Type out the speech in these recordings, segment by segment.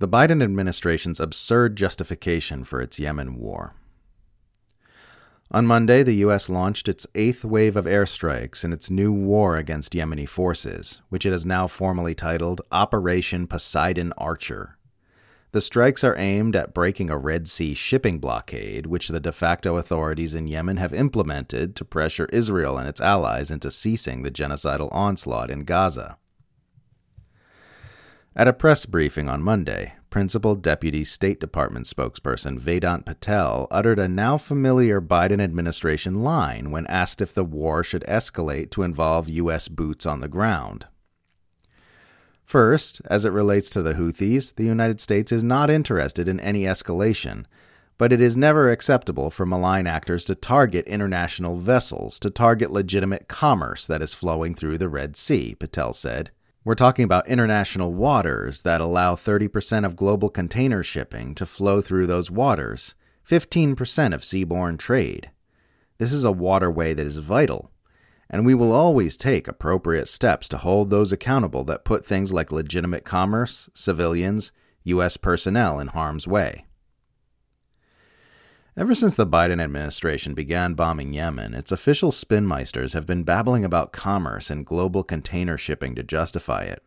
The Biden administration's absurd justification for its Yemen war. On Monday, the U.S. launched its eighth wave of airstrikes in its new war against Yemeni forces, which it has now formally titled Operation Poseidon Archer. The strikes are aimed at breaking a Red Sea shipping blockade, which the de facto authorities in Yemen have implemented to pressure Israel and its allies into ceasing the genocidal onslaught in Gaza. At a press briefing on Monday, Principal Deputy State Department spokesperson Vedant Patel uttered a now familiar Biden administration line when asked if the war should escalate to involve U.S. boots on the ground. First, as it relates to the Houthis, the United States is not interested in any escalation, but it is never acceptable for malign actors to target international vessels, to target legitimate commerce that is flowing through the Red Sea, Patel said. We're talking about international waters that allow 30% of global container shipping to flow through those waters, 15% of seaborne trade. This is a waterway that is vital, and we will always take appropriate steps to hold those accountable that put things like legitimate commerce, civilians, U.S. personnel in harm's way. Ever since the Biden administration began bombing Yemen, its official spinmeisters have been babbling about commerce and global container shipping to justify it.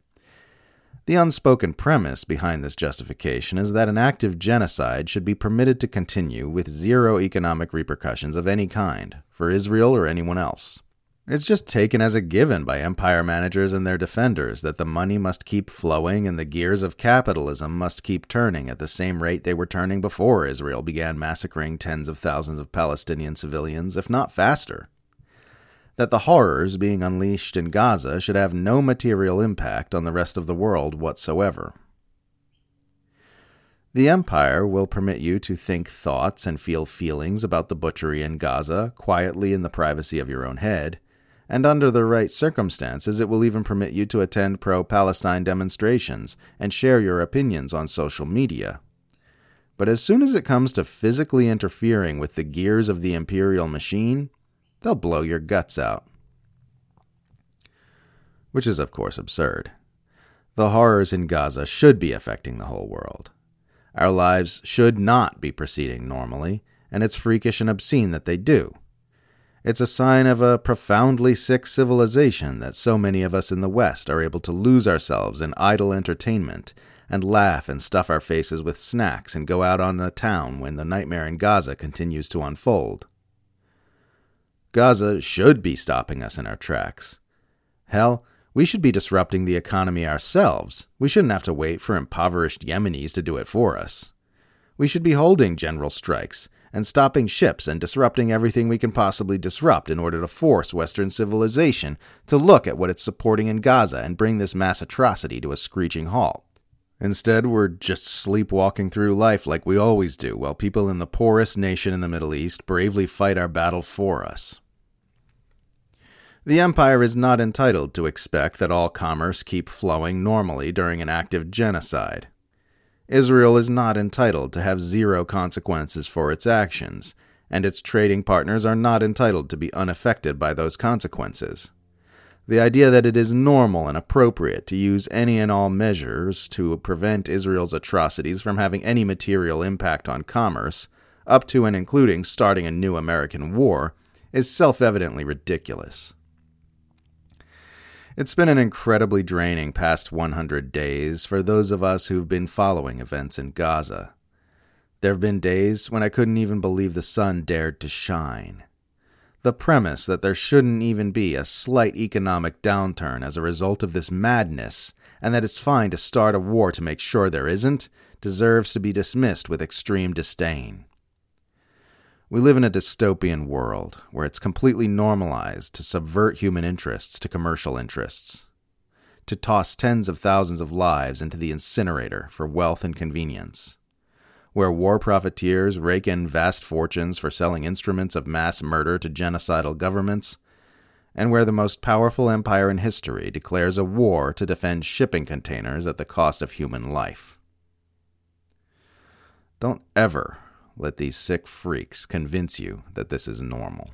The unspoken premise behind this justification is that an active genocide should be permitted to continue with zero economic repercussions of any kind, for Israel or anyone else. It's just taken as a given by empire managers and their defenders that the money must keep flowing and the gears of capitalism must keep turning at the same rate they were turning before Israel began massacring tens of thousands of Palestinian civilians, if not faster. That the horrors being unleashed in Gaza should have no material impact on the rest of the world whatsoever. The Empire will permit you to think thoughts and feel feelings about the butchery in Gaza quietly in the privacy of your own head and under the right circumstances, it will even permit you to attend pro Palestine demonstrations and share your opinions on social media. But as soon as it comes to physically interfering with the gears of the imperial machine, they'll blow your guts out. Which is, of course, absurd. The horrors in Gaza should be affecting the whole world. Our lives should not be proceeding normally, and it's freakish and obscene that they do. It's a sign of a profoundly sick civilization that so many of us in the West are able to lose ourselves in idle entertainment and laugh and stuff our faces with snacks and go out on the town when the nightmare in Gaza continues to unfold. Gaza should be stopping us in our tracks. Hell, we should be disrupting the economy ourselves. We shouldn't have to wait for impoverished Yemenis to do it for us. We should be holding general strikes and stopping ships and disrupting everything we can possibly disrupt in order to force Western civilization to look at what it's supporting in Gaza and bring this mass atrocity to a screeching halt. Instead, we're just sleepwalking through life like we always do, while people in the poorest nation in the Middle East bravely fight our battle for us. The Empire is not entitled to expect that all commerce keep flowing normally during an active genocide. Israel is not entitled to have zero consequences for its actions, and its trading partners are not entitled to be unaffected by those consequences. The idea that it is normal and appropriate to use any and all measures to prevent Israel's atrocities from having any material impact on commerce, up to and including starting a new American war, is self evidently ridiculous. It's been an incredibly draining past 100 days for those of us who've been following events in Gaza. There have been days when I couldn't even believe the sun dared to shine. The premise that there shouldn't even be a slight economic downturn as a result of this madness, and that it's fine to start a war to make sure there isn't, deserves to be dismissed with extreme disdain. We live in a dystopian world where it's completely normalized to subvert human interests to commercial interests, to toss tens of thousands of lives into the incinerator for wealth and convenience, where war profiteers rake in vast fortunes for selling instruments of mass murder to genocidal governments, and where the most powerful empire in history declares a war to defend shipping containers at the cost of human life. Don't ever let these sick freaks convince you that this is normal.